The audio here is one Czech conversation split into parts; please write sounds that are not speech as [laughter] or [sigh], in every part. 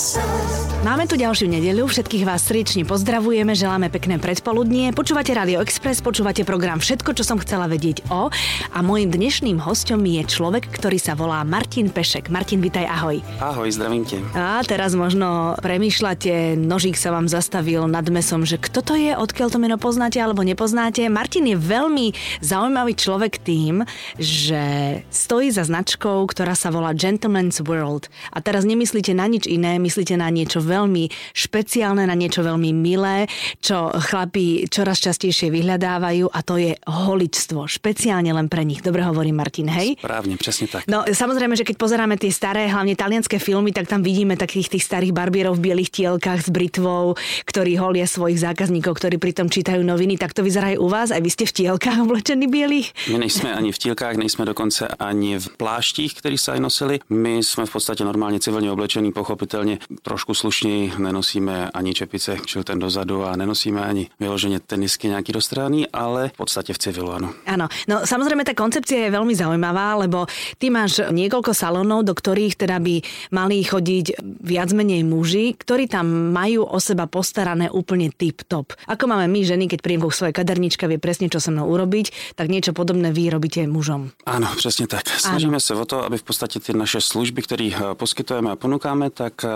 so Máme tu ďalšiu nedeľu, všetkých vás srdečne pozdravujeme, želáme pekné predpoludnie. Počúvate Radio Express, počúvate program Všetko, čo som chcela vedieť o. A môjim dnešným hostom je človek, ktorý sa volá Martin Pešek. Martin, vitaj, ahoj. Ahoj, zdravím ťa. A teraz možno premýšľate, nožík sa vám zastavil nad mesom, že kto to je, odkiaľ to meno poznáte alebo nepoznáte. Martin je veľmi zaujímavý človek tým, že stojí za značkou, ktorá sa volá Gentleman's World. A teraz nemyslíte na nič iné, myslíte na niečo veľmi špeciálne, na niečo veľmi milé, čo chlapí čoraz častejšie vyhľadávajú a to je holičstvo. Špeciálne len pre nich. Dobre hovorím, Martin, hej? Správne, presne tak. No samozrejme, že keď pozeráme tie staré, hlavne talianské filmy, tak tam vidíme takých tých starých barbierov v bielých tielkach s britvou, ktorí holia svojich zákazníkov, ktorí pritom čítajú noviny. Tak to vyzerá aj u vás? Aj vy ste v tielkách oblečení bielých? My nejsme ani v tielkách, nejsme dokonce ani v pláštích, který se aj nosili. My jsme v podstatě normálně civilně oblečení, pochopitelně trošku slušněji, nenosíme ani čepice, čili ten dozadu a nenosíme ani vyloženě tenisky nějaký dostraný, ale v podstatě v civilu, ano. Áno, no samozrejme tá koncepcia je veľmi zaujímavá, lebo ty máš niekoľko salónov, do ktorých teda by mali chodiť viac menej muži, ktorí tam majú o seba postarané úplne tip-top. Ako máme my ženy, keď príjem k svojej kadernička, vie presne, čo so mnou urobiť, tak niečo podobné vy robíte mužom. Ano, přesně tak. Snažíme ano. se o to, aby v podstatě ty naše služby, které eh, poskytujeme a ponukáme, tak eh,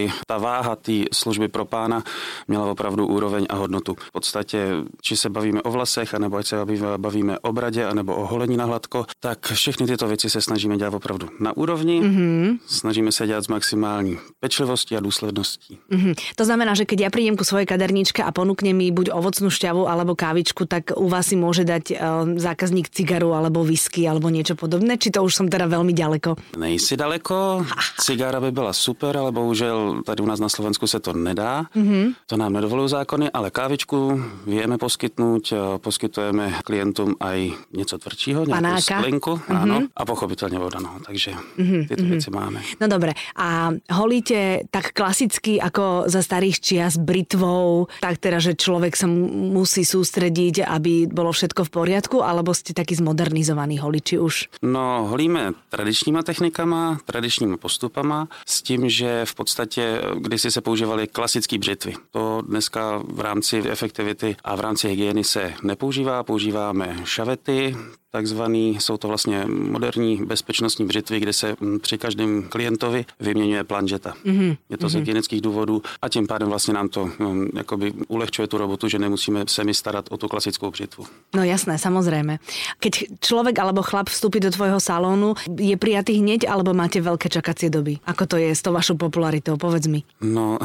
aby ta váha té služby pro pána měla opravdu úroveň a hodnotu. V podstatě, či se bavíme o vlasech, anebo ať se bavíme o bradě, anebo o holení na hladko, tak všechny tyto věci se snažíme dělat opravdu na úrovni. Mm-hmm. Snažíme se dělat s maximální pečlivostí a důsledností. Mm-hmm. To znamená, že keď ja prídem ku svojej kaderničke a ponúknem mi buď ovocnú šťavu alebo kávičku, tak u vás si môže dať uh, zákazník cigaru alebo whisky alebo niečo podobné? Či to už som teda veľmi ďaleko? Nejsi daleko, [laughs] cigára by byla super, ale bohužel tady u nás na Slovensku se to nedá. Mm-hmm. To nám nedovolují zákony, ale kávičku vieme poskytnúť, poskytujeme klientům aj něco tvrdšího, nějakou sklinku, mm-hmm. ano, a pochopitelně voda, no, takže mm-hmm. tyto mm-hmm. věci máme. No dobre, a holíte tak klasicky ako za starých čias britvou, tak teda, že človek sa musí sústrediť, aby bolo všetko v poriadku, alebo ste taký zmodernizovaný holiči už? No, holíme tradičníma technikama, tradičníma postupama, s tím, že v podstatě kdysi se používaly klasické břitvy. To dneska v rámci efektivity a v rámci hygieny se nepoužívá, používáme šavety, takzvaný, jsou to vlastně moderní bezpečnostní břitvy, kde se mm, při každém klientovi vyměňuje planžeta. Mm-hmm. Je to mm-hmm. z mhm. hygienických důvodů a tím pádem vlastně nám to um, jakoby ulehčuje tu robotu, že nemusíme se mi starat o tu klasickou břitvu. No jasné, samozrejme. Keď človek alebo chlap vstúpi do tvojho salónu, je prijatý hneď alebo máte veľké čakacie doby? Ako to je s tou vašou popularitou? Povedz mi. No,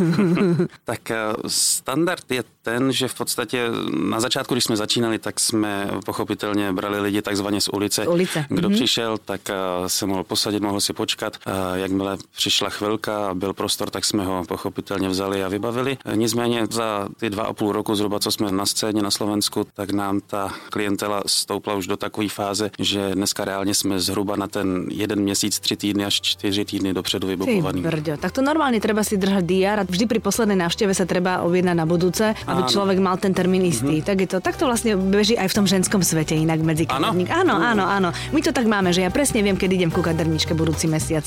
[laughs] tak eh, standard je ten, že v podstatě na začátku, když jsme začínali, tak jsme pochopitelně brali lidi takzvaně z ulice. ulice. Kdo mm-hmm. přišel, tak eh, se mohl posadit, mohl si počkat. Eh, jakmile přišla chvilka a byl prostor, tak jsme ho pochopitelně vzali a vybavili. Nicméně za ty dva a půl roku zhruba, co jsme na scéně na Slovensku, tak nám ta klientela stoupla už do takové fáze, že dneska reálně jsme zhruba na ten jeden měsíc, tři týdny až čtyři týdny dopředu vybukovaný. Tak to normálně treba si držet diar a vždy při posledné návštěvě se treba objednat na budúce aby áno. človek mal ten termín istý. Mm-hmm. Tak je to, tak to vlastne beží aj v tom ženskom svete inak medzi kaderník. Áno, áno, áno. My to tak máme, že ja presne viem, kedy idem ku kaderničke budúci mesiac.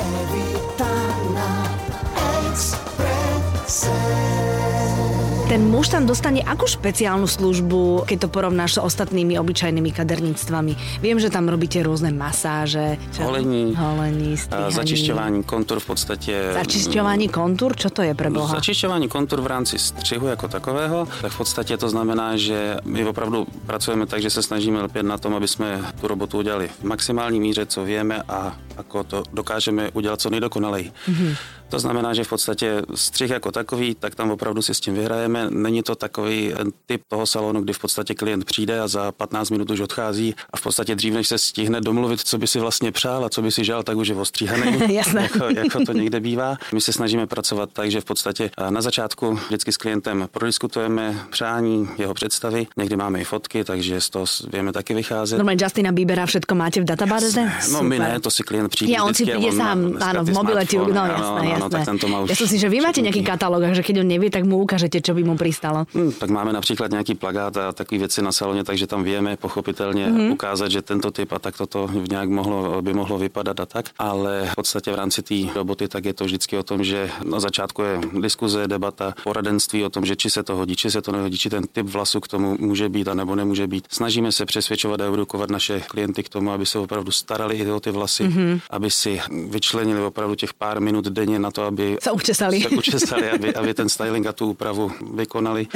Ten muž tam dostane akú špeciálnu službu, keď to porovnáš s ostatnými obyčajnými kaderníctvami? Viem, že tam robíte rôzne masáže. Čo? Holení. Holení, Začišťování kontur v podstatě. Začišťování kontur? Čo to je pre Boha? Začišťování kontur v rámci střihu jako takového, tak v podstatě to znamená, že my opravdu pracujeme tak, že se snažíme lpět na tom, aby jsme tu robotu udělali v maximální míře, co víme a ako to dokážeme udělat co nejdokonaleji. Mm-hmm. To znamená, že v podstatě střih jako takový, tak tam opravdu si s tím vyhrajeme. Není to takový typ toho salonu, kdy v podstatě klient přijde a za 15 minut už odchází a v podstatě dřív, než se stihne domluvit, co by si vlastně přál a co by si žal, tak už je ostříhaný, [laughs] jako, jako to někde bývá. My se snažíme pracovat tak, že v podstatě na začátku vždycky s klientem prodiskutujeme přání, jeho představy, někdy máme i fotky, takže z toho vieme taky vycházet. Normálně Justina Biebera všetko máte v databáze? No my ne, to si klient přijde. Ja, on si príde sám, áno, v mobile ti, no jasné, ano, tak ten to má už. Ja som si, že vy máte nejaký katalóg, že keď on nevie, tak mu ukážete, čo by mu pristalo. Hmm, tak máme například nějaký plagát a takové věci na saloně, takže tam vieme pochopitelně mm-hmm. ukázat, že tento typ a tak toto nějak mohlo, by mohlo vypadat a tak, ale v podstatě v rámci té roboty tak je to vždycky o tom, že na začátku je diskuze, debata, poradenství o tom, že či se to hodí, či se to nehodí, či ten typ vlasu k tomu může být a nebo nemůže být. Snažíme se přesvědčovat a edukovat naše klienty k tomu, aby se opravdu starali i o ty vlasy, mm-hmm. aby si vyčlenili opravdu těch pár minut denně na to, aby se učesali, se učesali aby, aby ten styling a tu úpravu vykonali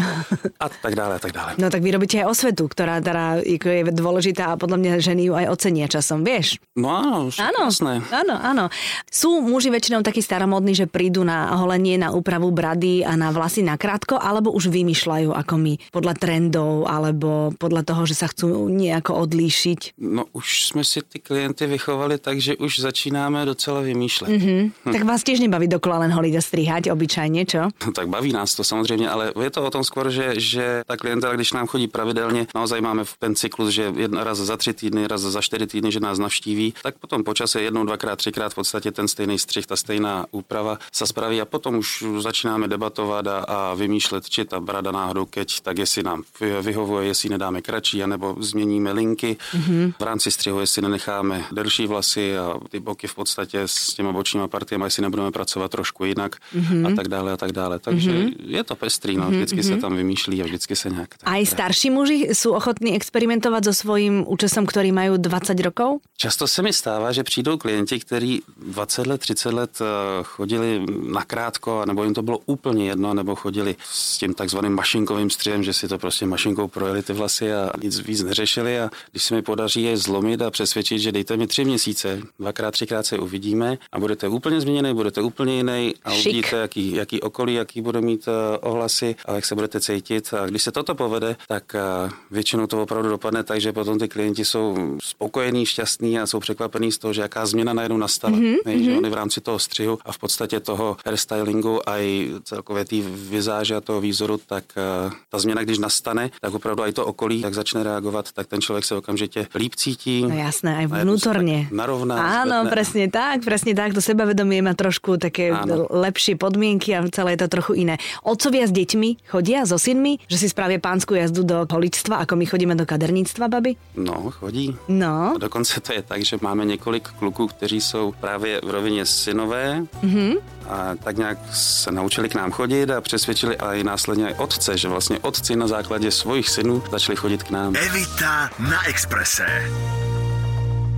a tak dále a tak dále. No tak vy robíte aj osvetu, ktorá teda je dôležitá a podľa mňa ženy ju aj ocenia časom, vieš? No áno, áno, jasné. áno, áno. Sú muži väčšinou takí staromodní, že prídu na holenie, na úpravu brady a na vlasy na krátko, alebo už vymýšľajú ako my podľa trendov alebo podľa toho, že sa chcú nejako odlíšiť? No už sme si ty klienty vychovali tak, že už začínáme docela vymýšlet. Mm-hmm. Hm. Tak vás tiež nebaví dokola len holiť a strihať obyčajne, čo? No, tak baví nás to samozřejmě, ale je to o tom skôr, že, že ta klientela, když nám chodí pravidelně, naozaj máme v ten cyklus, že jedna raz za tři týdny, raz za čtyři týdny, že nás navštíví, tak potom po čase jednou, dvakrát, třikrát v podstatě ten stejný střih, ta stejná úprava se spraví a potom už začínáme debatovat a, a vymýšlet, či ta brada náhodou keď, tak jestli nám vyhovuje, jestli nedáme kratší, anebo změníme linky. Mm-hmm. V rámci střihu, jestli nenecháme delší vlasy a ty boky v podstatě s těma bočníma partiemi, jestli nebudeme pracovat trošku jinak mm-hmm. a tak dále a tak dále. Takže mm-hmm. je to pestrý, no. vždycky mm-hmm. se tam vymýšlí a vždycky se nějak... Tak, Aj starší muži jsou ochotní experimentovat so svým účesom, který mají 20 rokov? Často se mi stává, že přijdou klienti, kteří 20 let, 30 let eh, chodili nakrátko, nebo jim to bylo úplně jedno, nebo chodili s tím takzvaným mašinkovým střihem, že si to prostě mašinkou projeli ty vlasy a nic víc neřešili a když se mi podaří je zlomit a přesvědčit, že dejte mi tři měsíce, dvakrát, třikrát se uvidíme a budete úplně změněný, budete úplně jiný a Šik. uvidíte, jaký, jaký okolí, jaký bude mít uh, ohlasy a jak se budete cítit. A když se toto povede, tak uh, většinou to opravdu dopadne tak, že potom ty klienti jsou spokojení, šťastní a jsou překvapení z toho, že jaká změna najednou nastala. Mm-hmm. Nej, že mhm. oni v rámci toho střihu a v podstatě toho hairstylingu a i celkově té vizáže a toho výzoru, tak uh, ta změna, když nastane, tak opravdu i to okolí, tak začne reagovat, tak ten člověk se okamžitě líp cítí. No jasné, aj vnútorne. Narovná. Áno, presne tak, presne tak. To sebavedomie má trošku také Áno. lepšie podmienky a celé je to trochu iné. Otcovia s deťmi chodia so synmi, že si spravia pánsku jazdu do holičstva, ako my chodíme do kaderníctva, baby? No, chodí. No. A dokonce to je tak, že máme několik kluků, kteří jsou právě v rovině synové, mm-hmm. a tak nějak se naučili k nám chodit a přesvědčili a i následně i otce, že vlastně otci na základě svojich synů začali chodit k nám. Evita na Exprese.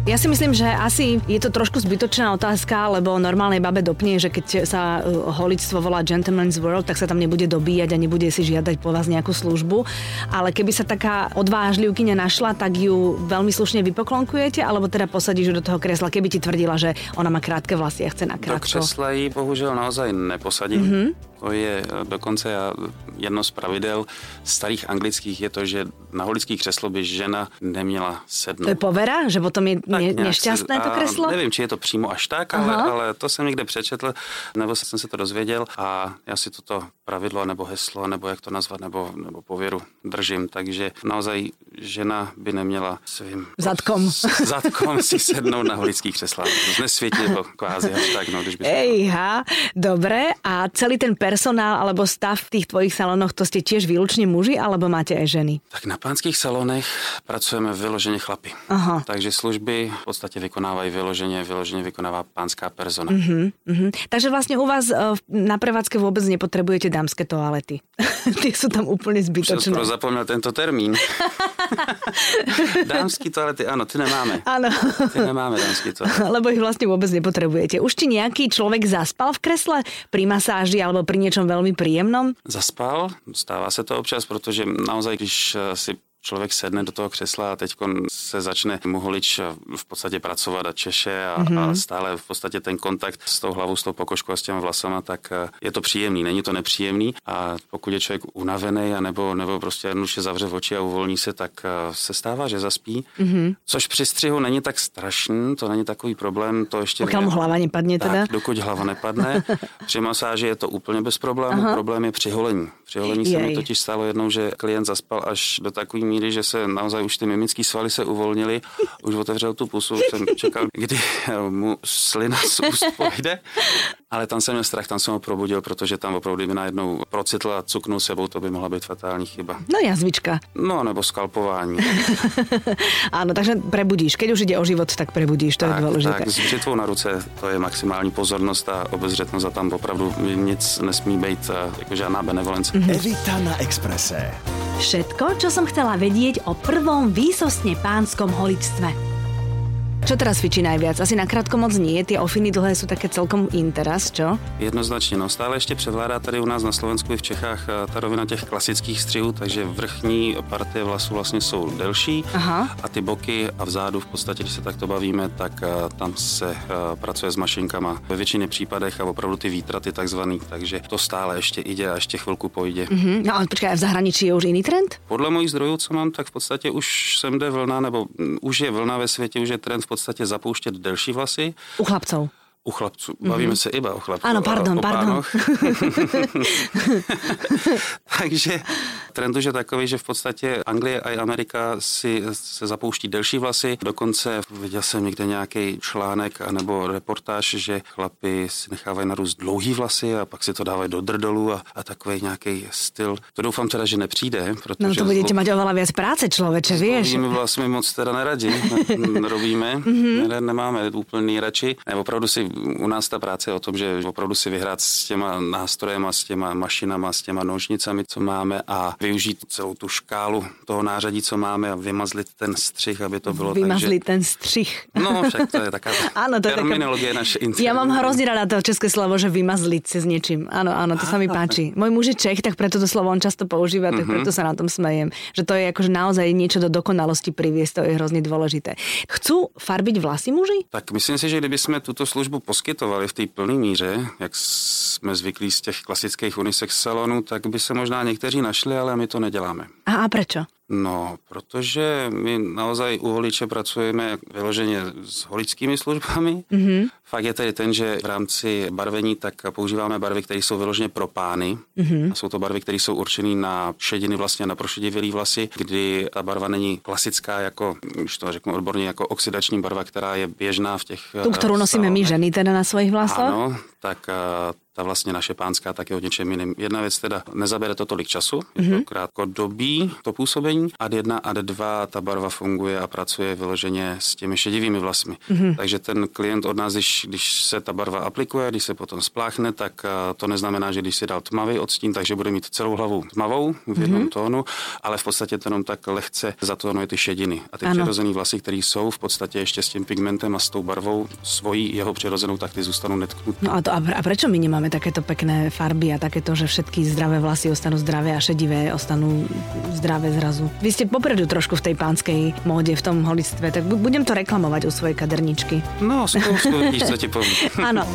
Ja si myslím, že asi je to trošku zbytočná otázka, lebo normálnej babe dopne, že keď sa e, holičstvo volá Gentleman's World, tak sa tam nebude dobíjať a nebude si žiadať po vás nejakú službu. Ale keby sa taká odvážlivkyňa našla, tak ju veľmi slušne vypoklonkujete, alebo teda posadíš ju do toho kresla, keby ti tvrdila, že ona má krátke vlasy a chce na krátko. Do kresla ji bohužel naozaj neposadím. Mm-hmm to je eh, dokonce jedno z pravidel starých anglických je to, že na holický křeslo by žena neměla sednout. To je povera? Že potom je ne, nešťastné to kreslo? Nevím, či je to přímo až tak, ale, ale to jsem někde přečetl, nebo jsem se to dozvěděl a já si toto pravidlo nebo heslo, nebo jak to nazvat, nebo, nebo pověru držím. Takže naozaj žena by neměla svým zadkom, zadkom si sednout na holický křesla. Znesvětí ho kvázi až tak, no, když by Ejha, dobre. A celý ten per personál alebo stav v tých tvojich salónoch, to ste tiež výlučne muži alebo máte aj ženy? Tak na pánských salónech pracujeme vyloženě chlapi. Aha. Takže služby v podstatě vykonávají vyloženě, vyloženě vykonává pánská persona. Uh-huh, uh-huh. Takže vlastně u vás uh, na prevádzke vůbec nepotřebujete dámské toalety. [laughs] Ty jsou tam úplně zbytočné. Už zapomněl tento termín. [laughs] dámský toalety, ano, ty nemáme. Ano. Ty nemáme dámský toalety. [laughs] Lebo ich vlastně vůbec nepotřebujete. Už ti nějaký člověk zaspal v kresle pri masáži alebo pri niečom veľmi príjemnom? Zaspal, stává se to občas, protože naozaj, když si člověk sedne do toho křesla a teď se začne mu holič v podstatě pracovat a češe a, mm-hmm. a mhm. stále v podstatě ten kontakt s tou hlavou, s tou pokožkou a s těma vlasama, tak eh, je to příjemný, není to nepříjemný a pokud je člověk unavený a nebo, nebo prostě jednoduše zavře oči a uvolní se, tak eh, se stává, že zaspí. Mm-hmm. Což při střihu není tak strašný, to není takový problém, to ještě... Pokud mu hlava nepadne teda? Tak, dokud hlava nepadne. [laughs] při masáži je to úplně bez problému, Aha. problém je při holení. Při holení se mi totiž stalo jednou, že klient zaspal až do takové míry, že se naozaj už ty mimické svaly se uvolnily, [laughs] už otevřel tu pusu, jsem čekal, kdy mu slina z úst pojde, ale tam jsem měl strach, tam jsem ho probudil, protože tam opravdu, kdyby najednou procitl a cuknul sebou, to by mohla být fatální chyba. No jazvička. No, nebo skalpování. [laughs] Áno, takže prebudíš. Keď už ide o život, tak prebudíš, to tak, je dôležité. Tak, s břitvou na ruce, to je maximální pozornost a obezřetnost a tam opravdu nic nesmí být, jako žádná benevolence. Mm-hmm. Evita na Exprese. Všetko, čo som chcela vedieť o prvom výsostne pánskom holictve. Čo teraz fičí najviac? Asi na krátko moc nie, ty ofiny dlhé jsou také celkom interas, čo? Jednoznačně, no stále ještě převládá tady u nás na Slovensku i v Čechách eh, ta rovina těch klasických střihů, takže vrchní partie vlasů vlastně jsou delší Aha. a ty boky a vzadu v podstatě, když se takto bavíme, tak eh, tam se eh, pracuje s mašinkama ve většině případech a opravdu ty výtraty takzvaný, takže to stále ještě ide a ještě chvilku pojde. Mm-hmm. No ale počkej, v zahraničí je už jiný trend? Podle mojich zdrojů, co mám, tak v podstatě už sem jde vlna, nebo mm, už je vlna ve světě, už je trend podstatě zapouštět delší vlasy. U chlapců. U chlapců. Bavíme mm-hmm. se iba o chlapců. Ano, pardon, o pardon. [laughs] [laughs] Takže trend už je takový, že v podstatě Anglie a Amerika si se zapouští delší vlasy. Dokonce viděl jsem někde nějaký článek nebo reportáž, že chlapi si nechávají narůst dlouhý vlasy a pak si to dávají do drdolu a, a takový nějaký styl. To doufám teda, že nepřijde. Protože no to budete mať oveľa viac práce, člověče, víš? S vlastně moc teda neradi [laughs] robíme, mm-hmm. nemáme úplný radši. Ne, opravdu si u nás ta práce je o tom, že opravdu si vyhrát s těma nástrojema, s těma mašinama, s těma nožnicami, co máme a využít celou tu škálu toho nářadí, co máme a vymazlit ten střih, aby to bylo Vymazlit tak, že... ten střih. No, však to je taká [laughs] ano, to terminologie je taká... naše interní. Já mám hrozně ráda to české slovo, že vymazlit se s něčím. Ano, ano, to se mi páči. Můj muž je Čech, tak preto to slovo on často používá, tak mm-hmm. preto sa na tom smejem. Že to je akože naozaj niečo do dokonalosti priviesť, to je hrozně dôležité. Chcú farbiť vlasy muži? Tak myslím si, že kdyby jsme tuto službu poskytovali v té plné míře, jak jsme zvyklí z těch klasických unisex salonů, tak by se možná někteří našli, ale my to neděláme. A, a prečo? No, protože my naozaj u holiče pracujeme vyloženě s holičskými službami. Mm-hmm. Fakt je tedy ten, že v rámci barvení tak používáme barvy, které jsou vyloženě pro pány. Mm-hmm. A jsou to barvy, které jsou určené na šediny, vlastně na prošedivělý vlasy, kdy ta barva není klasická, jako, už to řeknu odborně, jako oxidační barva, která je běžná v těch... Tu, kterou nosíme my ženy teda na svých vlasech? Ano, tak eh, ta vlastně naše pánská tak je o něčem jiném. Jedna věc teda, nezabere to tolik času, mm-hmm. je to krátkodobí to působení, ad jedna, ad dva ta barva funguje a pracuje vyloženě s těmi šedivými vlasmi. Mm-hmm. Takže ten klient od nás, když, když se ta barva aplikuje, když se potom spláchne, tak uh, to neznamená, že když si dal tmavý odstín, takže bude mít celou hlavu tmavou v jednom mm-hmm. tónu, ale v podstatě to jenom tak lehce zatónuje ty šediny. A ty ano. přirozené vlasy, které jsou v podstatě ještě s tím pigmentem a s tou barvou svojí jeho přirozenou, tak ty zůstanou netknuté. No a, to, a, a proč my nemáme takéto pekné farby a takéto, že všetky zdravé vlasy ostanú zdravé a šedivé ostanú zdravé zrazu. Vy ste popredu trošku v tej pánskej móde, v tom holictve, tak budem to reklamovať u svojej kaderničky. No, spoustu vidíš, co ti povím. Áno.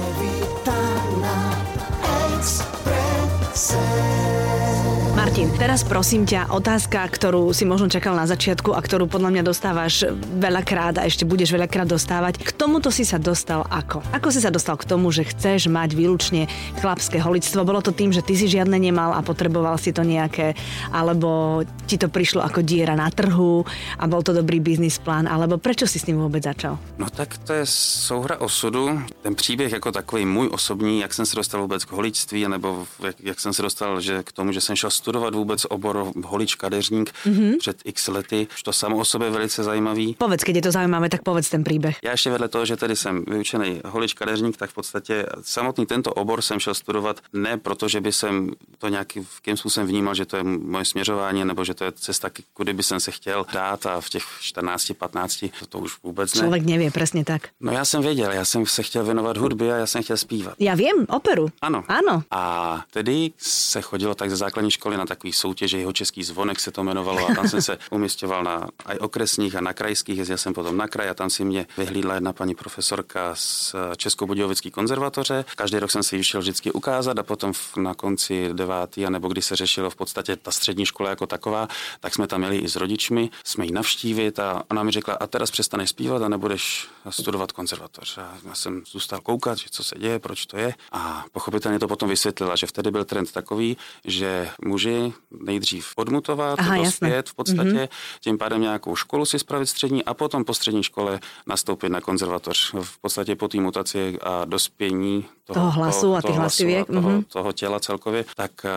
Martin, teraz prosím ťa, otázka, ktorú si možno čakal na začiatku a ktorú podľa mňa dostávaš veľakrát a ešte budeš veľakrát dostávať. K tomuto si sa dostal ako? Ako si sa dostal k tomu, že chceš mať výlučne chlapské holictvo? Bolo to tým, že ty si žiadne nemal a potreboval si to nejaké, alebo ti to prišlo ako diera na trhu a bol to dobrý biznis plán, alebo prečo si s tým vôbec začal? No tak to je souhra osudu. Ten příběh jako takový můj osobní, jak jsem se dostal vůbec k holictví, nebo jak, jak jsem se dostal že k tomu, že jsem šel studovat vůbec obor holič kadeřník mm-hmm. před x lety. To samo o sobě velice zajímavý. Povedz, když je to zajímavé, tak povedz ten příběh. Já ještě vedle toho, že tedy jsem vyučený holič kadeřník, tak v podstatě samotný tento obor jsem šel studovat ne proto, že by jsem to nějakým způsobem vnímal, že to je moje směřování, nebo že to je cesta, kudy by jsem se chtěl dát a v těch 14, 15, to už vůbec ne. Člověk neví, přesně tak. No já jsem věděl, já jsem se chtěl věnovat hudbě a já jsem chtěl zpívat. Já vím, operu. Ano. Ano. A tedy se chodilo tak ze základní školy na na takový soutěži, jeho český zvonek se to jmenovalo a tam jsem se [laughs] umistěval na aj okresních a na krajských, jezdil jsem potom na kraj a tam si mě vyhlídla jedna paní profesorka z Českobudějovické konzervatoře. Každý rok jsem si ji šel vždycky ukázat a potom na konci devátý, nebo kdy se řešilo v podstatě ta střední škola jako taková, tak jsme tam jeli i s rodičmi, jsme ji navštívit a ona mi řekla, a teraz přestaneš zpívat a nebudeš studovat konzervatoř. A já jsem zůstal koukat, že co se děje, proč to je. A pochopitelně to potom vysvětlila, že vtedy byl trend takový, že muži nejdřív odmutovat, Aha, dospět v podstatě, mm-hmm. tím pádem nějakou školu si spravit střední a potom po střední škole nastoupit na konzervatoř. V podstatě po té mutaci a dospění toho, toho hlasu toho, a těch hlasivěk. Toho, mm-hmm. toho těla celkově, tak uh,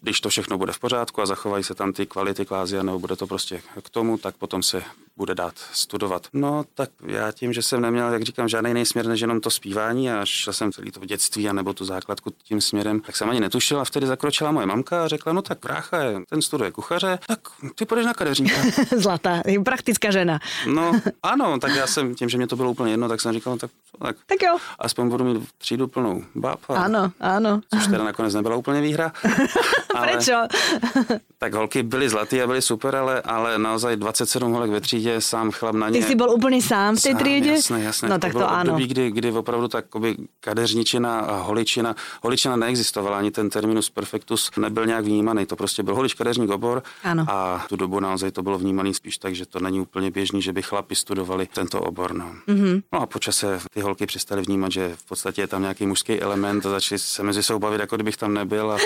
když to všechno bude v pořádku a zachovají se tam ty kvality klázia, nebo bude to prostě k tomu, tak potom se bude dát studovat. No tak já tím, že jsem neměl, jak říkám, žádný jiný směr než jenom to zpívání a šel jsem celý to v dětství a nebo tu základku tím směrem, tak jsem ani netušil a vtedy zakročila moje mamka a řekla, no tak brácha je, ten studuje kuchaře, tak ty půjdeš na kadeřníka. [laughs] Zlatá, praktická žena. no [laughs] ano, tak já jsem tím, že mě to bylo úplně jedno, tak jsem říkal, no, tak, tak, tak jo. Aspoň budu mít třídu plnou bab. Ano, ano. Což teda nakonec nebyla úplně výhra. [laughs] ale, Prečo? tak holky byly zlatý a byly super, ale, ale naozaj 27 holek ve třídě, sám chlap na ně. Ty jsi byl úplně sám v té třídě? Jasné, jasné. No tak to, to ano. Období, kdy, kdy opravdu tak kadeřničina a holičina, holičina neexistovala, ani ten terminus perfectus nebyl nějak vnímaný. To prostě byl holič kadeřní obor ano. a tu dobu naozaj to bylo vnímaný spíš tak, že to není úplně běžný, že by chlapi studovali tento obor. No, mm-hmm. no a po čase ty holky přestaly vnímat, že v podstatě je tam nějaký mužský element a začali se mezi sebou bavit, jako kdybych tam nebyl a,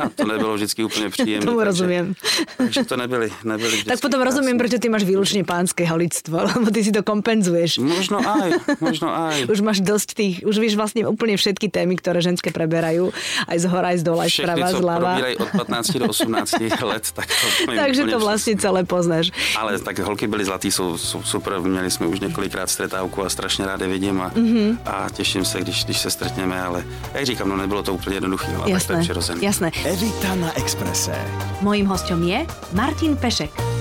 a to nebylo vždycky úplně příjemné. [laughs] Tomu takže, rozumím. Takže to nebyly, nebyly Tak potom rozumím, proč ty máš výlučně pánské holictvo, [laughs] lebo ty si to kompenzuješ. Možno aj, možno aj. [laughs] už máš dosť tých, už víš vlastně úplně všetky témy, které ženské preberajú, aj z hora, aj z dola, aj z prava, z lava. od 15 do 18 [laughs] let, tak to Takže to vlastně celé poznáš. Ale tak holky byly zlatý, jsou, jsou super, měli jsme už několikrát stretávku a strašně rád je vidím a, mm-hmm. a těším se, když, když se stretneme, ale jak říkám, no nebylo to úplně jednoduché, ale jasné, tak to je přirozené. Jasné. Evita na Exprese. Mojím hostem je Martin Pešek.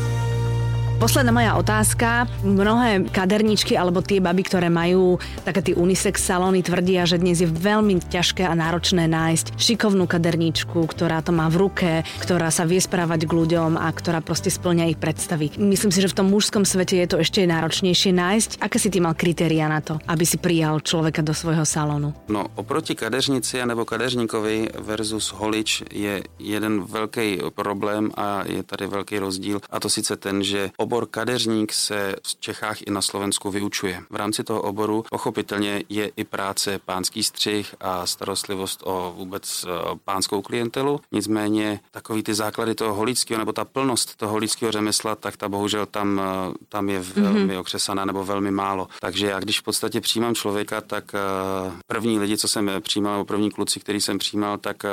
Posledná moja otázka. Mnohé kaderničky alebo tie baby, ktoré majú také tie unisex salóny, tvrdia, že dnes je veľmi ťažké a náročné nájsť šikovnú kaderničku, ktorá to má v ruke, ktorá sa vie správať k ľuďom a ktorá proste splňa ich predstavy. Myslím si, že v tom mužskom svete je to ešte náročnejšie nájsť. Aké si ty mal kritéria na to, aby si prijal človeka do svojho salonu? No, oproti kadeřnici nebo kadeřníkovi versus holič je jeden velký problém a je tady velký rozdíl a to sice ten, že ob obor kadeřník se v Čechách i na Slovensku vyučuje. V rámci toho oboru pochopitelně je i práce pánský střih a starostlivost o vůbec e, pánskou klientelu. Nicméně takový ty základy toho holického nebo ta plnost toho holického řemesla, tak ta bohužel tam, e, tam je velmi mm-hmm. okřesaná nebo velmi málo. Takže já když v podstatě přijímám člověka, tak první lidi, co jsem přijímal, první kluci, který jsem přijímal, tak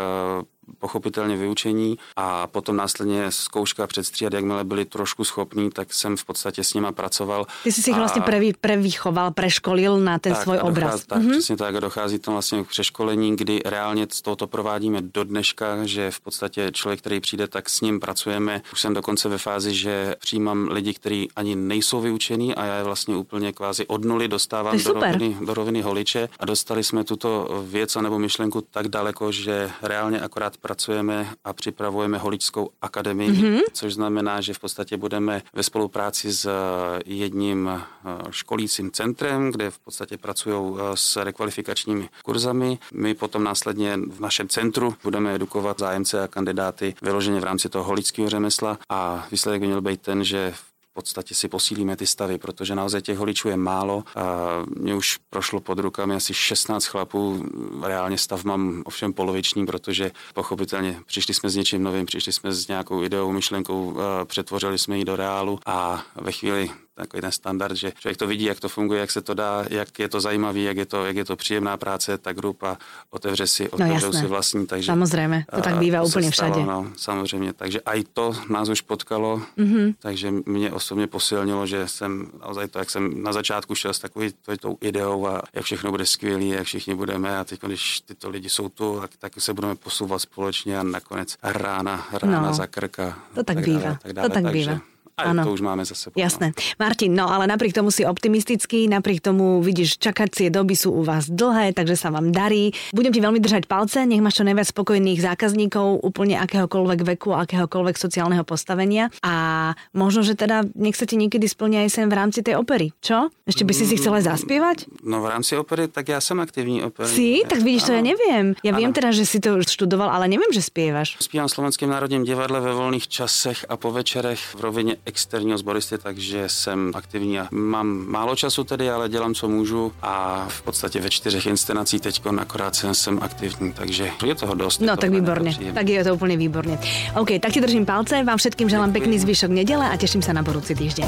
pochopitelně vyučení a potom následně zkouška předstříhat, jakmile byli trošku schopní, tak jsem v podstatě s nima pracoval. Ty jsi si vlastně prevý, prevýchoval, preškolil na ten tak, svůj obraz. Dochází, tak, mm-hmm. přesně tak, dochází tam vlastně k přeškolení, kdy reálně z tohoto provádíme do dneška, že v podstatě člověk, který přijde, tak s ním pracujeme. Už jsem dokonce ve fázi, že přijímám lidi, kteří ani nejsou vyučení a já je vlastně úplně kvázi od nuly dostávám do roviny, do roviny holiče a dostali jsme tuto věc nebo myšlenku tak daleko, že reálně akorát pracujeme a připravujeme holičskou akademii, mm-hmm. což znamená, že v podstatě budeme ve spolupráci s eh, jedním eh, školícím centrem, kde v podstatě pracují eh, s rekvalifikačními kurzami. My potom následně v našem centru budeme edukovat zájemce a kandidáty vyloženě v rámci toho holického řemesla a výsledek by měl být ten, že v podstatě si posílíme ty stavy, protože naozaj těch holičů je málo. A mě už prošlo pod rukami asi 16 chlapů, reálně stav mám ovšem poloviční, protože pochopitelně přišli jsme s něčím novým, přišli jsme s nějakou ideou, myšlenkou, přetvořili jsme ji do reálu a ve chvíli takový ten standard, že člověk to vidí, jak to funguje, jak se to dá, jak je to zajímavý, jak je to, jak je to příjemná práce, ta grupa otevře si, otevřou no si vlastní. Takže, samozřejmě, to tak bývá úplně stalo, všade. No, samozřejmě, takže i to nás už potkalo, mm-hmm. takže mě osobně posilnilo, že jsem naozaj to, jak jsem na začátku šel s takovou tou ideou a jak všechno bude skvělé, jak všichni budeme a teď, když tyto lidi jsou tu, tak, tak se budeme posouvat společně a nakonec rána, rána no, za krka. To tak, tak bývá, dále, tak dále, to tak takže, bývá. A ano. to už máme za sebou. No. Jasné. No. Martin, no ale napriek tomu si optimistický, napriek tomu vidíš, čakacie doby sú u vás dlhé, takže sa vám darí. Budem ti veľmi držať palce, nech máš čo najviac spokojných zákazníkov, úplne akéhokoľvek veku, akéhokoľvek sociálneho postavenia. A možno, že teda nech sa ti niekedy splní aj sem v rámci tej opery. Čo? Ešte by si si chcela zaspievať? No v rámci opery, tak ja som aktivní opery. Si? Tak vidíš, to ja neviem. Ja ano. viem teda, že si to študoval, ale neviem, že spievaš. Spívam v Slovenském národním divadle ve voľných časech a po večerech v rovině externího zboristy, takže jsem aktivní a mám málo času tedy, ale dělám, co můžu a v podstatě ve čtyřech inscenacích teď akorát jsem, jsem aktivní, takže je toho dost. No tak výborně, tak je to úplně výborně. OK, tak ti držím palce, vám všetkým želám pekný zvyšok nedele a těším se na budúci týždeň.